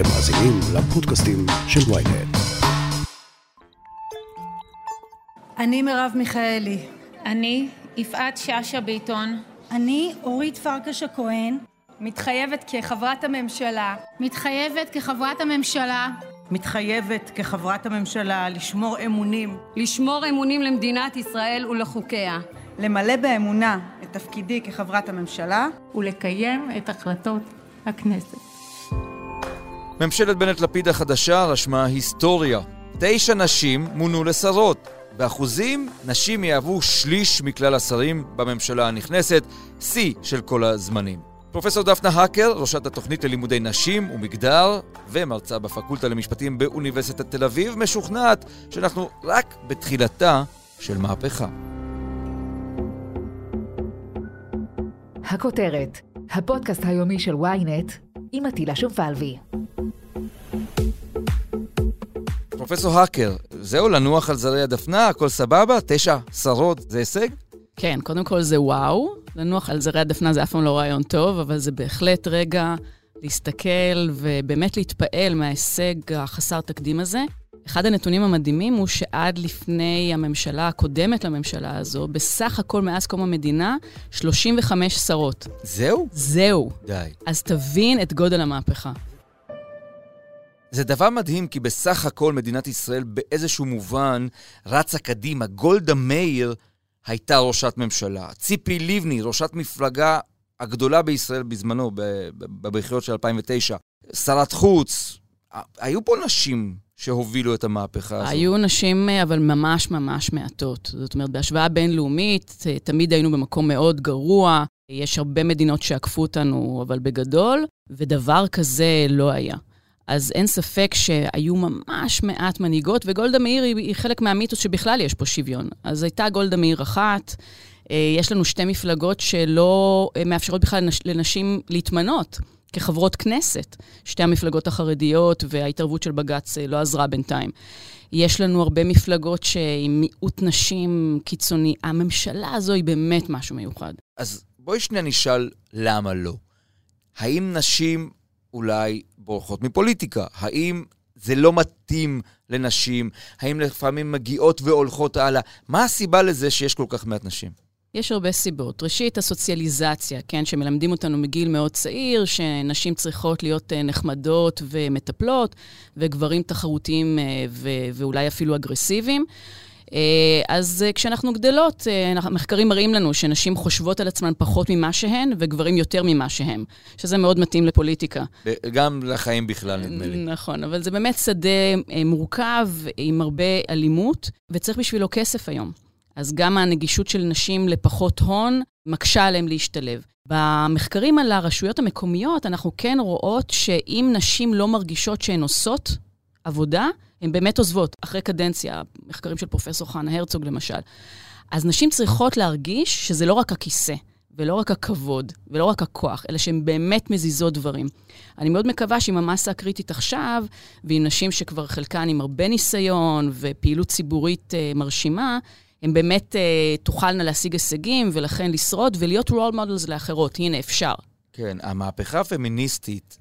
אתם מאזינים לפודקאסטים של ויינט. אני מרב מיכאלי. אני יפעת שאשא ביטון. אני אורית פרקש הכהן. מתחייבת כחברת הממשלה. מתחייבת כחברת הממשלה. מתחייבת כחברת הממשלה לשמור אמונים. לשמור אמונים למדינת ישראל ולחוקיה. למלא באמונה את תפקידי כחברת הממשלה. ולקיים את החלטות הכנסת. ממשלת בנט-לפיד החדשה רשמה היסטוריה. תשע נשים מונו לשרות. באחוזים, נשים יהוו שליש מכלל השרים בממשלה הנכנסת, שיא של כל הזמנים. פרופסור דפנה האקר, ראשת התוכנית ללימודי נשים ומגדר, ומרצה בפקולטה למשפטים באוניברסיטת תל אביב, משוכנעת שאנחנו רק בתחילתה של מהפכה. הכותרת, הפודקאסט היומי של ynet עם עטילה שומפלבי. פרופסור האקר, זהו לנוח על זרי הדפנה, הכל סבבה? תשע שרות, זה הישג? כן, קודם כל זה וואו. לנוח על זרי הדפנה זה אף פעם לא רעיון טוב, אבל זה בהחלט רגע להסתכל ובאמת להתפעל מההישג החסר תקדים הזה. אחד הנתונים המדהימים הוא שעד לפני הממשלה הקודמת לממשלה הזו, בסך הכל מאז קום המדינה, 35 שרות. זהו? זהו. די. אז תבין את גודל המהפכה. זה דבר מדהים, כי בסך הכל מדינת ישראל באיזשהו מובן רצה קדימה. גולדה מאיר הייתה ראשת ממשלה. ציפי לבני, ראשת מפלגה הגדולה בישראל בזמנו, בבחירות של 2009. שרת חוץ. היו פה נשים שהובילו את המהפכה הזאת. היו נשים, אבל ממש ממש מעטות. זאת אומרת, בהשוואה בינלאומית, תמיד היינו במקום מאוד גרוע. יש הרבה מדינות שעקפו אותנו, אבל בגדול, ודבר כזה לא היה. אז אין ספק שהיו ממש מעט מנהיגות, וגולדה מאיר היא, היא חלק מהמיתוס שבכלל יש פה שוויון. אז הייתה גולדה מאיר אחת, אה, יש לנו שתי מפלגות שלא אה, מאפשרות בכלל לנשים להתמנות. כחברות כנסת. שתי המפלגות החרדיות וההתערבות של בג"ץ אה, לא עזרה בינתיים. יש לנו הרבה מפלגות שעם מיעוט נשים קיצוני. הממשלה הזו היא באמת משהו מיוחד. אז בואי שנייה נשאל למה לא. האם נשים אולי בורחות מפוליטיקה? האם זה לא מתאים לנשים? האם לפעמים מגיעות והולכות הלאה? מה הסיבה לזה שיש כל כך מעט נשים? יש הרבה סיבות. ראשית, הסוציאליזציה, כן, שמלמדים אותנו מגיל מאוד צעיר, שנשים צריכות להיות uh, נחמדות ומטפלות, וגברים תחרותיים uh, ו- ואולי אפילו אגרסיביים. Uh, אז כשאנחנו גדלות, מחקרים מראים לנו שנשים חושבות על עצמן פחות ממה שהן, וגברים יותר ממה שהם, שזה מאוד מתאים לפוליטיקה. גם לחיים בכלל, נדמה לי. נכון, אבל זה באמת שדה מורכב, עם הרבה אלימות, וצריך בשבילו כסף היום. אז גם הנגישות של נשים לפחות הון מקשה עליהם להשתלב. במחקרים על הרשויות המקומיות, אנחנו כן רואות שאם נשים לא מרגישות שהן עושות עבודה, הן באמת עוזבות, אחרי קדנציה, מחקרים של פרופסור חנה הרצוג למשל. אז נשים צריכות להרגיש שזה לא רק הכיסא, ולא רק הכבוד, ולא רק הכוח, אלא שהן באמת מזיזות דברים. אני מאוד מקווה שעם המסה הקריטית עכשיו, ועם נשים שכבר חלקן עם הרבה ניסיון ופעילות ציבורית uh, מרשימה, הן באמת uh, תוכלנה להשיג הישגים ולכן לשרוד ולהיות role models לאחרות. הנה, אפשר. כן, המהפכה הפמיניסטית,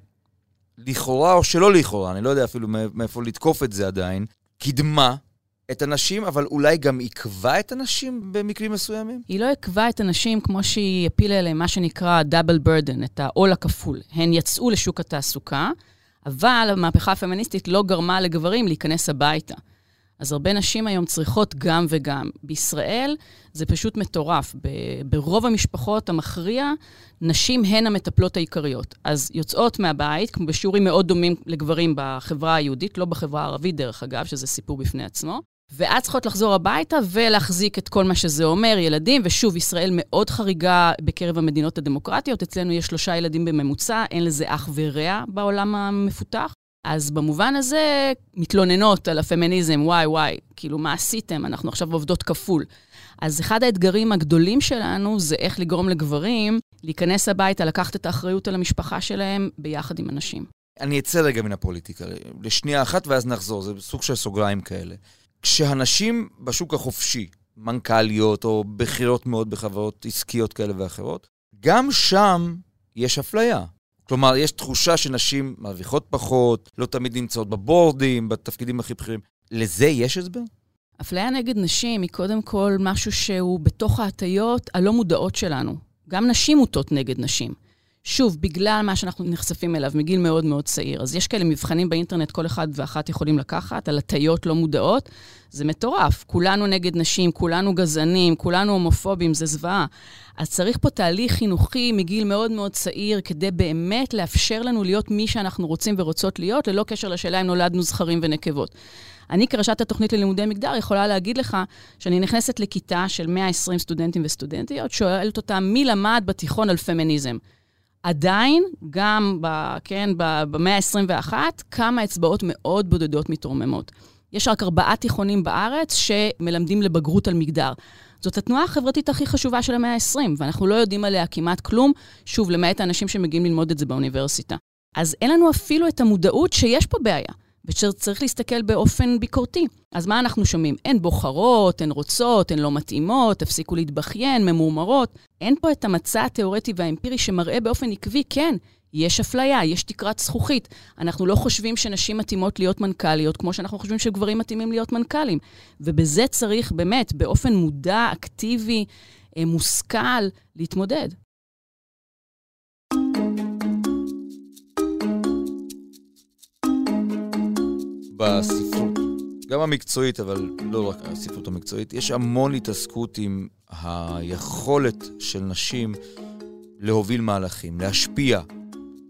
לכאורה או שלא לכאורה, אני לא יודע אפילו מאיפה לתקוף את זה עדיין, קידמה את הנשים, אבל אולי גם עיכבה את הנשים במקרים מסוימים? היא לא עיכבה את הנשים כמו שהיא הפילה עליהן מה שנקרא double burden, את העול הכפול. הן יצאו לשוק התעסוקה, אבל המהפכה הפמיניסטית לא גרמה לגברים להיכנס הביתה. אז הרבה נשים היום צריכות גם וגם. בישראל זה פשוט מטורף. ברוב המשפחות המכריע, נשים הן המטפלות העיקריות. אז יוצאות מהבית, כמו בשיעורים מאוד דומים לגברים בחברה היהודית, לא בחברה הערבית, דרך אגב, שזה סיפור בפני עצמו. ואת צריכות לחזור הביתה ולהחזיק את כל מה שזה אומר, ילדים, ושוב, ישראל מאוד חריגה בקרב המדינות הדמוקרטיות. אצלנו יש שלושה ילדים בממוצע, אין לזה אח ורע בעולם המפותח. אז במובן הזה, מתלוננות על הפמיניזם, וואי וואי, כאילו, מה עשיתם? אנחנו עכשיו עובדות כפול. אז אחד האתגרים הגדולים שלנו זה איך לגרום לגברים להיכנס הביתה, לקחת את האחריות על המשפחה שלהם ביחד עם אנשים. אני אצא רגע מן הפוליטיקה, לשנייה אחת ואז נחזור, זה סוג של סוגריים כאלה. כשהנשים בשוק החופשי, מנכ"ליות או בכירות מאוד בחברות עסקיות כאלה ואחרות, גם שם יש אפליה. כלומר, יש תחושה שנשים מרוויחות פחות, לא תמיד נמצאות בבורדים, בתפקידים הכי בכירים. לזה יש הסבר? אפליה נגד נשים היא קודם כל משהו שהוא בתוך ההטיות הלא מודעות שלנו. גם נשים מוטות נגד נשים. שוב, בגלל מה שאנחנו נחשפים אליו מגיל מאוד מאוד צעיר. אז יש כאלה מבחנים באינטרנט, כל אחד ואחת יכולים לקחת, על הטיות לא מודעות. זה מטורף. כולנו נגד נשים, כולנו גזענים, כולנו הומופובים, זה זוועה. אז צריך פה תהליך חינוכי מגיל מאוד מאוד צעיר, כדי באמת לאפשר לנו להיות מי שאנחנו רוצים ורוצות להיות, ללא קשר לשאלה אם נולדנו זכרים ונקבות. אני כראשת התוכנית ללימודי מגדר יכולה להגיד לך שאני נכנסת לכיתה של 120 סטודנטים וסטודנטיות, שואלת אותם מי למד בתיכון על פמיניזם. עדיין, גם ב, כן, במאה ה-21, כמה אצבעות מאוד בודדות מתרוממות. יש רק ארבעה תיכונים בארץ שמלמדים לבגרות על מגדר. זאת התנועה החברתית הכי חשובה של המאה ה-20, ואנחנו לא יודעים עליה כמעט כלום, שוב, למעט האנשים שמגיעים ללמוד את זה באוניברסיטה. אז אין לנו אפילו את המודעות שיש פה בעיה. וצריך להסתכל באופן ביקורתי. אז מה אנחנו שומעים? הן בוחרות, הן רוצות, הן לא מתאימות, תפסיקו להתבכיין, ממורמרות. אין פה את המצע התיאורטי והאמפירי שמראה באופן עקבי, כן, יש אפליה, יש תקרת זכוכית. אנחנו לא חושבים שנשים מתאימות להיות מנכ"ליות, כמו שאנחנו חושבים שגברים מתאימים להיות מנכ"לים. ובזה צריך באמת, באופן מודע, אקטיבי, אה, מושכל, להתמודד. בספרות, גם המקצועית, אבל לא רק הספרות המקצועית, יש המון התעסקות עם היכולת של נשים להוביל מהלכים, להשפיע,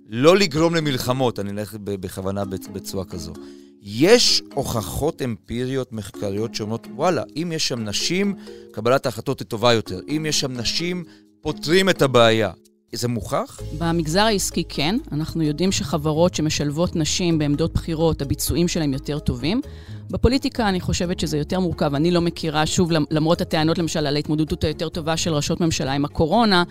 לא לגרום למלחמות, אני אלך בכוונה בצורה כזו. יש הוכחות אמפיריות מחקריות שאומרות, וואלה, אם יש שם נשים, קבלת ההחלטות היא טובה יותר. אם יש שם נשים, פותרים את הבעיה. זה מוכח? במגזר העסקי כן. אנחנו יודעים שחברות שמשלבות נשים בעמדות בחירות, הביצועים שלהם יותר טובים. בפוליטיקה אני חושבת שזה יותר מורכב. אני לא מכירה, שוב, למרות הטענות למשל על ההתמודדות היותר טובה של ראשות ממשלה עם הקורונה,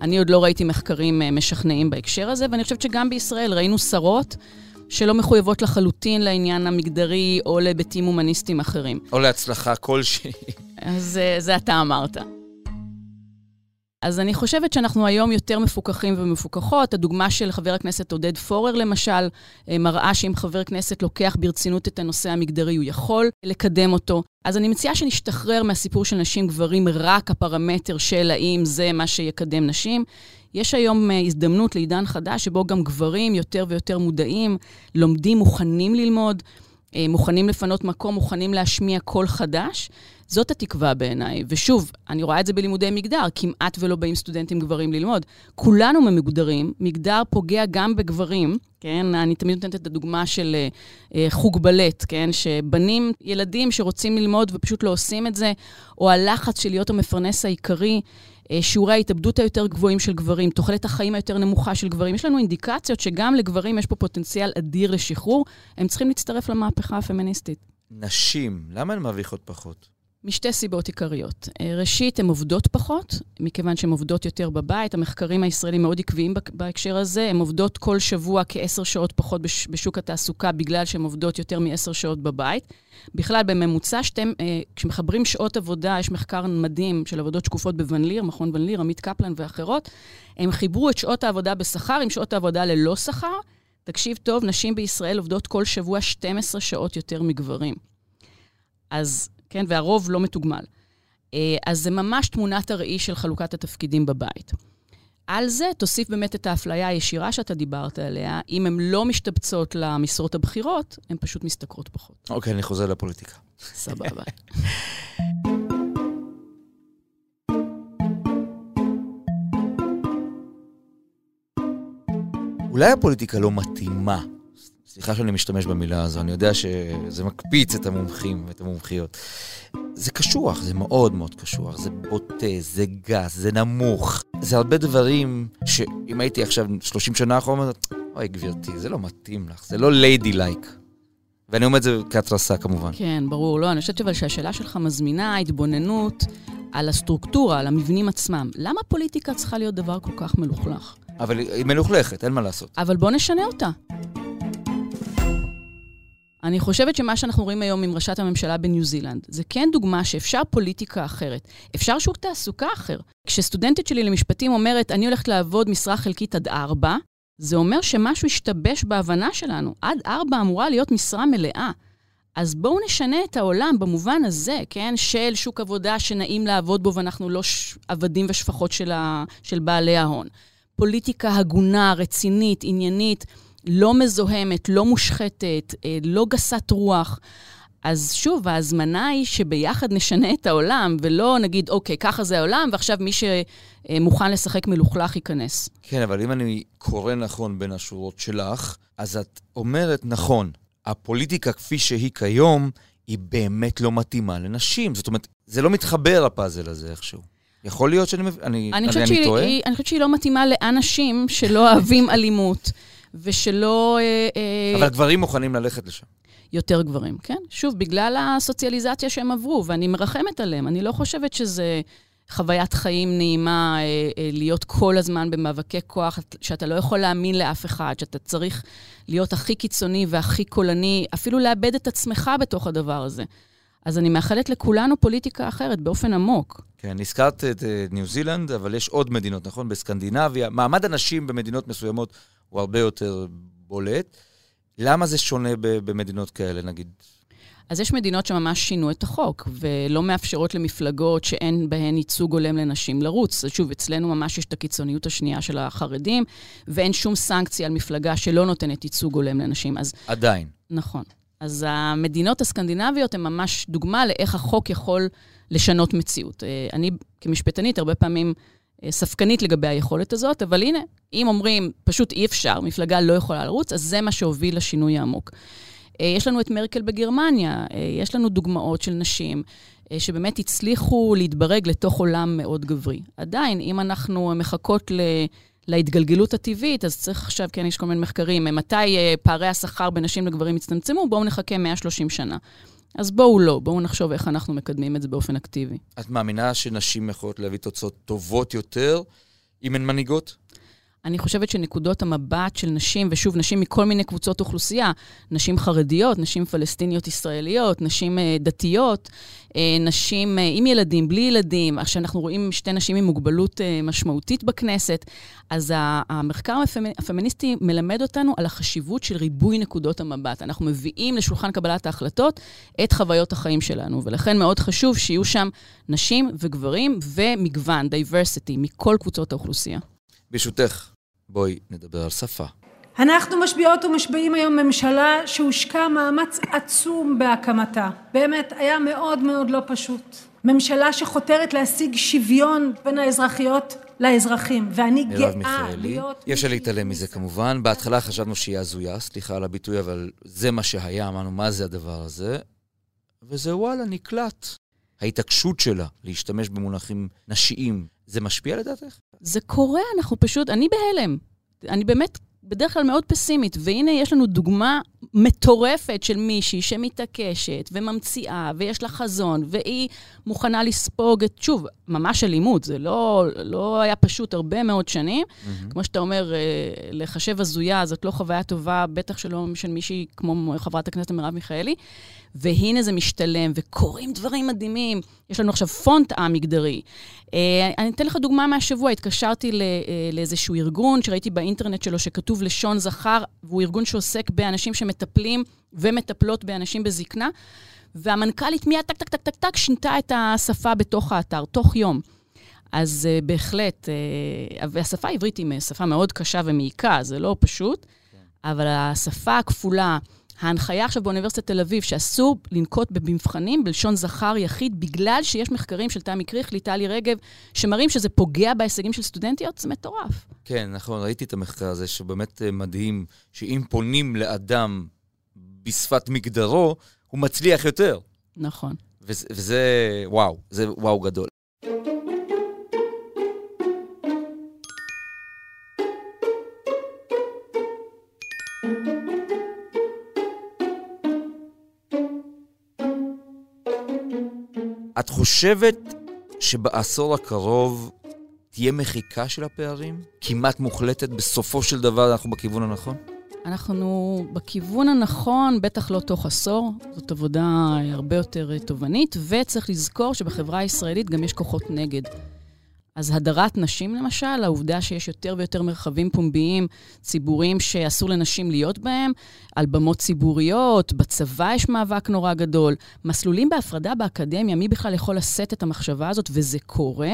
אני עוד לא ראיתי מחקרים אה, משכנעים בהקשר הזה, ואני חושבת שגם בישראל ראינו שרות שלא מחויבות לחלוטין לעניין המגדרי או להיבטים הומניסטיים אחרים. או להצלחה כלשהי. אז אה, זה אתה אמרת. אז אני חושבת שאנחנו היום יותר מפוקחים ומפוקחות. הדוגמה של חבר הכנסת עודד פורר, למשל, אה, מראה שאם חבר כנסת לוקח ברצינות את הנושא המגדרי, הוא יכול לקדם אותו. אז אני מציעה שנשתחרר מהסיפור של נשים-גברים רק הפרמטר של האם זה מה שיקדם נשים. יש היום אה, הזדמנות לעידן חדש שבו גם גברים יותר ויותר מודעים, לומדים, מוכנים ללמוד. אה, מוכנים לפנות מקום, מוכנים להשמיע קול חדש. זאת התקווה בעיניי. ושוב, אני רואה את זה בלימודי מגדר, כמעט ולא באים סטודנטים גברים ללמוד. כולנו ממוגדרים, מגדר פוגע גם בגברים, כן? אני תמיד נותנת את הדוגמה של uh, חוג בלט, כן? שבנים, ילדים שרוצים ללמוד ופשוט לא עושים את זה, או הלחץ של להיות המפרנס העיקרי, שיעורי ההתאבדות היותר גבוהים של גברים, תוחלת החיים היותר נמוכה של גברים. יש לנו אינדיקציות שגם לגברים יש פה פוטנציאל אדיר לשחרור, הם צריכים להצטרף למהפכה הפמיניסטית. נשים, למה הן מרוויחות פחות? משתי סיבות עיקריות. אה, ראשית, הן עובדות פחות, מכיוון שהן עובדות יותר בבית. המחקרים הישראלים מאוד עקביים בהקשר הזה. הן עובדות כל שבוע כעשר שעות פחות בשוק התעסוקה, בגלל שהן עובדות יותר מעשר שעות בבית. בכלל, בממוצע, שתם, אה, כשמחברים שעות עבודה, יש מחקר מדהים של עבודות שקופות בוון ליר, מכון ון ליר, עמית קפלן ואחרות. הם חיברו את שעות העבודה בשכר עם שעות העבודה ללא שכר. תקשיב טוב, נשים בישראל עובדות כל שבוע 12 שעות יותר מגברים. אז כן? והרוב לא מתוגמל. אה, אז זה ממש תמונת הראי של חלוקת התפקידים בבית. על זה תוסיף באמת את האפליה הישירה שאתה דיברת עליה. אם הן לא משתבצות למשרות הבכירות, הן פשוט משתכרות פחות. אוקיי, אני חוזר לפוליטיקה. סבבה. אולי הפוליטיקה לא מתאימה סליחה שאני משתמש במילה הזו, אני יודע שזה מקפיץ את המומחים ואת המומחיות. זה קשוח, זה מאוד מאוד קשוח, זה בוטה, זה גס, זה נמוך. זה הרבה דברים שאם הייתי עכשיו 30 שנה אחרונות, אוי גברתי, זה לא מתאים לך, זה לא ליידי לייק. ואני אומר את זה כהתרסה כמובן. כן, ברור. לא, אני חושבת אבל שהשאלה שלך מזמינה התבוננות על הסטרוקטורה, על המבנים עצמם. למה פוליטיקה צריכה להיות דבר כל כך מלוכלך? אבל היא מלוכלכת, אין מה לעשות. אבל בוא נשנה אותה. אני חושבת שמה שאנחנו רואים היום עם ראשת הממשלה בניו זילנד, זה כן דוגמה שאפשר פוליטיקה אחרת. אפשר שוק תעסוקה אחר. כשסטודנטית שלי למשפטים אומרת, אני הולכת לעבוד משרה חלקית עד ארבע, זה אומר שמשהו השתבש בהבנה שלנו. עד ארבע אמורה להיות משרה מלאה. אז בואו נשנה את העולם במובן הזה, כן? של שוק עבודה שנעים לעבוד בו ואנחנו לא ש... עבדים ושפחות של, ה... של בעלי ההון. פוליטיקה הגונה, רצינית, עניינית, לא מזוהמת, לא מושחתת, אה, לא גסת רוח. אז שוב, ההזמנה היא שביחד נשנה את העולם, ולא נגיד, אוקיי, ככה זה העולם, ועכשיו מי שמוכן לשחק מלוכלך ייכנס. כן, אבל אם אני קורא נכון בין השורות שלך, אז את אומרת, נכון, הפוליטיקה כפי שהיא כיום, היא באמת לא מתאימה לנשים. זאת אומרת, זה לא מתחבר הפאזל הזה איכשהו. יכול להיות שאני אני, אני, אני, אני, אני טועה? היא, אני חושבת שהיא לא מתאימה לאנשים שלא אוהבים אלימות, ושלא... אה, אה, אבל גברים מוכנים ללכת לשם. יותר גברים, כן? שוב, בגלל הסוציאליזציה שהם עברו, ואני מרחמת עליהם. אני לא חושבת שזה חוויית חיים נעימה אה, להיות כל הזמן במאבקי כוח, שאתה לא יכול להאמין לאף אחד, שאתה צריך להיות הכי קיצוני והכי קולני, אפילו לאבד את עצמך בתוך הדבר הזה. אז אני מאחלת לכולנו פוליטיקה אחרת, באופן עמוק. כן, הזכרת את ניו זילנד, אבל יש עוד מדינות, נכון? בסקנדינביה, מעמד הנשים במדינות מסוימות הוא הרבה יותר בולט. למה זה שונה במדינות כאלה, נגיד? אז יש מדינות שממש שינו את החוק, ולא מאפשרות למפלגות שאין בהן ייצוג הולם לנשים לרוץ. אז שוב, אצלנו ממש יש את הקיצוניות השנייה של החרדים, ואין שום סנקציה על מפלגה שלא נותנת ייצוג הולם לנשים. אז... עדיין. נכון. אז המדינות הסקנדינביות הן ממש דוגמה לאיך החוק יכול לשנות מציאות. אה, אני כמשפטנית הרבה פעמים ספקנית לגבי היכולת הזאת, אבל הנה, אם אומרים פשוט אי אפשר, מפלגה לא יכולה לרוץ, אז זה מה שהוביל לשינוי העמוק. אה, יש לנו את מרקל בגרמניה, יש לנו דוגמאות של נשים שבאמת הצליחו להתברג לתוך עולם מאוד גברי. עדיין, אם אנחנו מחכות ל... להתגלגלות הטבעית, אז צריך עכשיו, כן, יש כל מיני מחקרים, מתי פערי השכר בין נשים לגברים יצטמצמו, בואו נחכה 130 שנה. אז בואו לא, בואו נחשוב איך אנחנו מקדמים את זה באופן אקטיבי. את מאמינה שנשים יכולות להביא תוצאות טובות יותר אם הן מנהיגות? אני חושבת שנקודות המבט של נשים, ושוב, נשים מכל מיני קבוצות אוכלוסייה, נשים חרדיות, נשים פלסטיניות ישראליות, נשים uh, דתיות, uh, נשים uh, עם ילדים, בלי ילדים. עכשיו אנחנו רואים שתי נשים עם מוגבלות משמעותית בכנסת, אז המחקר הפמיניסטי מלמד אותנו על החשיבות של ריבוי נקודות המבט. אנחנו מביאים לשולחן קבלת ההחלטות את חוויות החיים שלנו, ולכן מאוד חשוב שיהיו שם נשים וגברים ומגוון, diversity, מכל קבוצות האוכלוסייה. ברשותך, בואי נדבר על שפה. אנחנו משביעות ומשביעים היום ממשלה שהושקע מאמץ עצום בהקמתה. באמת, היה מאוד מאוד לא פשוט. ממשלה שחותרת להשיג שוויון בין האזרחיות לאזרחים, ואני גאה מיכאלי. להיות... אי אפשר להתעלם מזה כמובן. בהתחלה חשבנו שהיא הזויה, סליחה על הביטוי, אבל זה מה שהיה, אמרנו, מה זה הדבר הזה? וזה וואלה, נקלט. ההתעקשות שלה להשתמש במונחים נשיים, זה משפיע לדעתך? זה קורה, אנחנו פשוט, אני בהלם. אני באמת בדרך כלל מאוד פסימית, והנה יש לנו דוגמה מטורפת של מישהי שמתעקשת וממציאה, ויש לה חזון, והיא מוכנה לספוג את, שוב, ממש אלימות, זה לא, לא היה פשוט הרבה מאוד שנים. Mm-hmm. כמו שאתה אומר, אה, לחשב הזויה, זאת לא חוויה טובה, בטח שלא של מישהי כמו חברת הכנסת מרב מיכאלי. והנה זה משתלם, וקורים דברים מדהימים. יש לנו עכשיו פונט א-מגדרי. אה, אני אתן לך דוגמה מהשבוע, התקשרתי לא, לאיזשהו ארגון שראיתי באינטרנט שלו שכתוב לשון זכר, והוא ארגון שעוסק באנשים שמטפלים ומטפלות באנשים בזקנה, והמנכ"לית מיד טק, טק, טק, טק, טק, שינתה את השפה בתוך האתר, תוך יום. אז אה, בהחלט, אה, והשפה העברית היא שפה מאוד קשה ומעיקה, זה לא פשוט, כן. אבל השפה הכפולה, ההנחיה עכשיו באוניברסיטת תל אביב, שאסור לנקוט במבחנים בלשון זכר יחיד, בגלל שיש מחקרים של תמי קריך, ליטלי רגב, שמראים שזה פוגע בהישגים של סטודנטיות, זה מטורף. כן, נכון, ראיתי את המחקר הזה, שבאמת אה, מדהים, שאם פונים לאדם בשפת מגדרו, הוא מצליח יותר. נכון. וזה, וזה וואו, זה וואו גדול. את חושבת שבעשור הקרוב תהיה מחיקה של הפערים? כמעט מוחלטת? בסופו של דבר אנחנו בכיוון הנכון? אנחנו בכיוון הנכון, בטח לא תוך עשור. זאת עבודה הרבה יותר תובענית, וצריך לזכור שבחברה הישראלית גם יש כוחות נגד. אז הדרת נשים למשל, העובדה שיש יותר ויותר מרחבים פומביים, ציבוריים שאסור לנשים להיות בהם, על במות ציבוריות, בצבא יש מאבק נורא גדול, מסלולים בהפרדה באקדמיה, מי בכלל יכול לשאת את המחשבה הזאת, וזה קורה.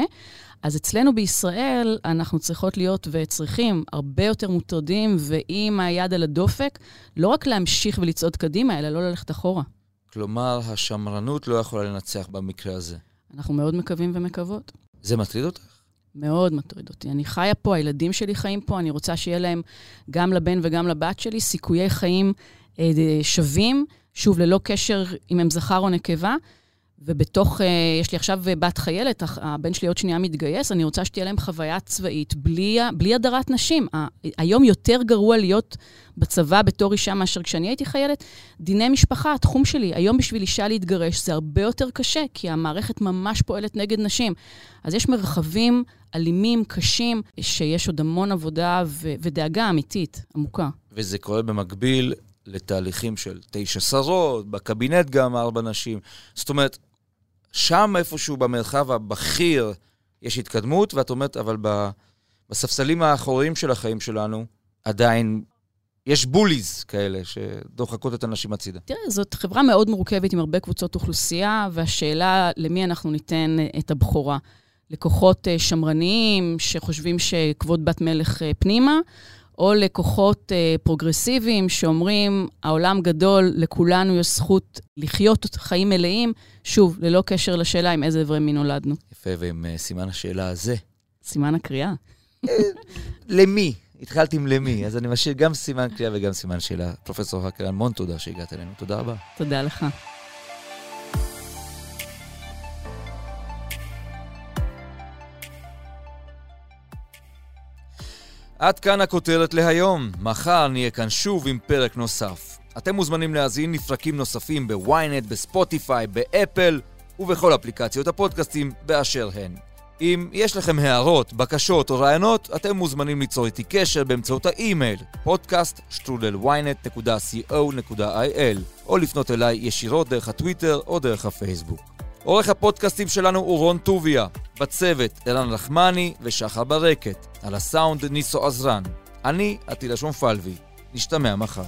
אז אצלנו בישראל אנחנו צריכות להיות וצריכים הרבה יותר מוטרדים ועם היד על הדופק, לא רק להמשיך ולצעוד קדימה, אלא לא ללכת אחורה. כלומר, השמרנות לא יכולה לנצח במקרה הזה. אנחנו מאוד מקווים ומקוות. זה מטריד אותך? מאוד מטריד אותי. אני חיה פה, הילדים שלי חיים פה, אני רוצה שיהיה להם, גם לבן וגם לבת שלי, סיכויי חיים אה, שווים, שוב, ללא קשר אם הם זכר או נקבה. ובתוך, uh, יש לי עכשיו בת חיילת, הבן שלי עוד שנייה מתגייס, אני רוצה שתהיה להם חוויה צבאית בלי, בלי הדרת נשים. היום יותר גרוע להיות בצבא בתור אישה מאשר כשאני הייתי חיילת. דיני משפחה, התחום שלי, היום בשביל אישה להתגרש זה הרבה יותר קשה, כי המערכת ממש פועלת נגד נשים. אז יש מרחבים אלימים, קשים, שיש עוד המון עבודה ו- ודאגה אמיתית, עמוקה. וזה קורה במקביל לתהליכים של תשע שרות, בקבינט גם ארבע נשים. זאת אומרת, שם איפשהו במרחב הבכיר יש התקדמות, ואת אומרת, אבל בספסלים האחוריים של החיים שלנו עדיין יש בוליז כאלה שדוחקות את הנשים הצידה. תראה, זאת חברה מאוד מורכבת עם הרבה קבוצות אוכלוסייה, והשאלה למי אנחנו ניתן את הבכורה. לקוחות אה, שמרניים שחושבים שכבוד בת מלך אה, פנימה, או לקוחות אה, פרוגרסיביים שאומרים, העולם גדול, לכולנו יש זכות לחיות חיים מלאים, שוב, ללא קשר לשאלה עם איזה אברי מין נולדנו. יפה, ועם אה, סימן השאלה הזה. סימן הקריאה. אה, למי? התחלתי עם למי, אז אני משאיר גם סימן קריאה וגם סימן שאלה. פרופסור הקר, המון תודה שהגעת אלינו. תודה רבה. תודה לך. עד כאן הכותרת להיום. מחר נהיה כאן שוב עם פרק נוסף. אתם מוזמנים להאזין לפרקים נוספים בוויינט, בספוטיפיי, באפל ובכל אפליקציות הפודקאסטים באשר הן. אם יש לכם הערות, בקשות או רעיונות, אתם מוזמנים ליצור איתי קשר באמצעות האימייל podcaststrudelynet.co.il או לפנות אליי ישירות דרך הטוויטר או דרך הפייסבוק. עורך הפודקאסטים שלנו הוא רון טוביה, בצוות ערן רחמני ושחר ברקת, על הסאונד ניסו עזרן. אני עטילה שומפלבי. נשתמע מחר.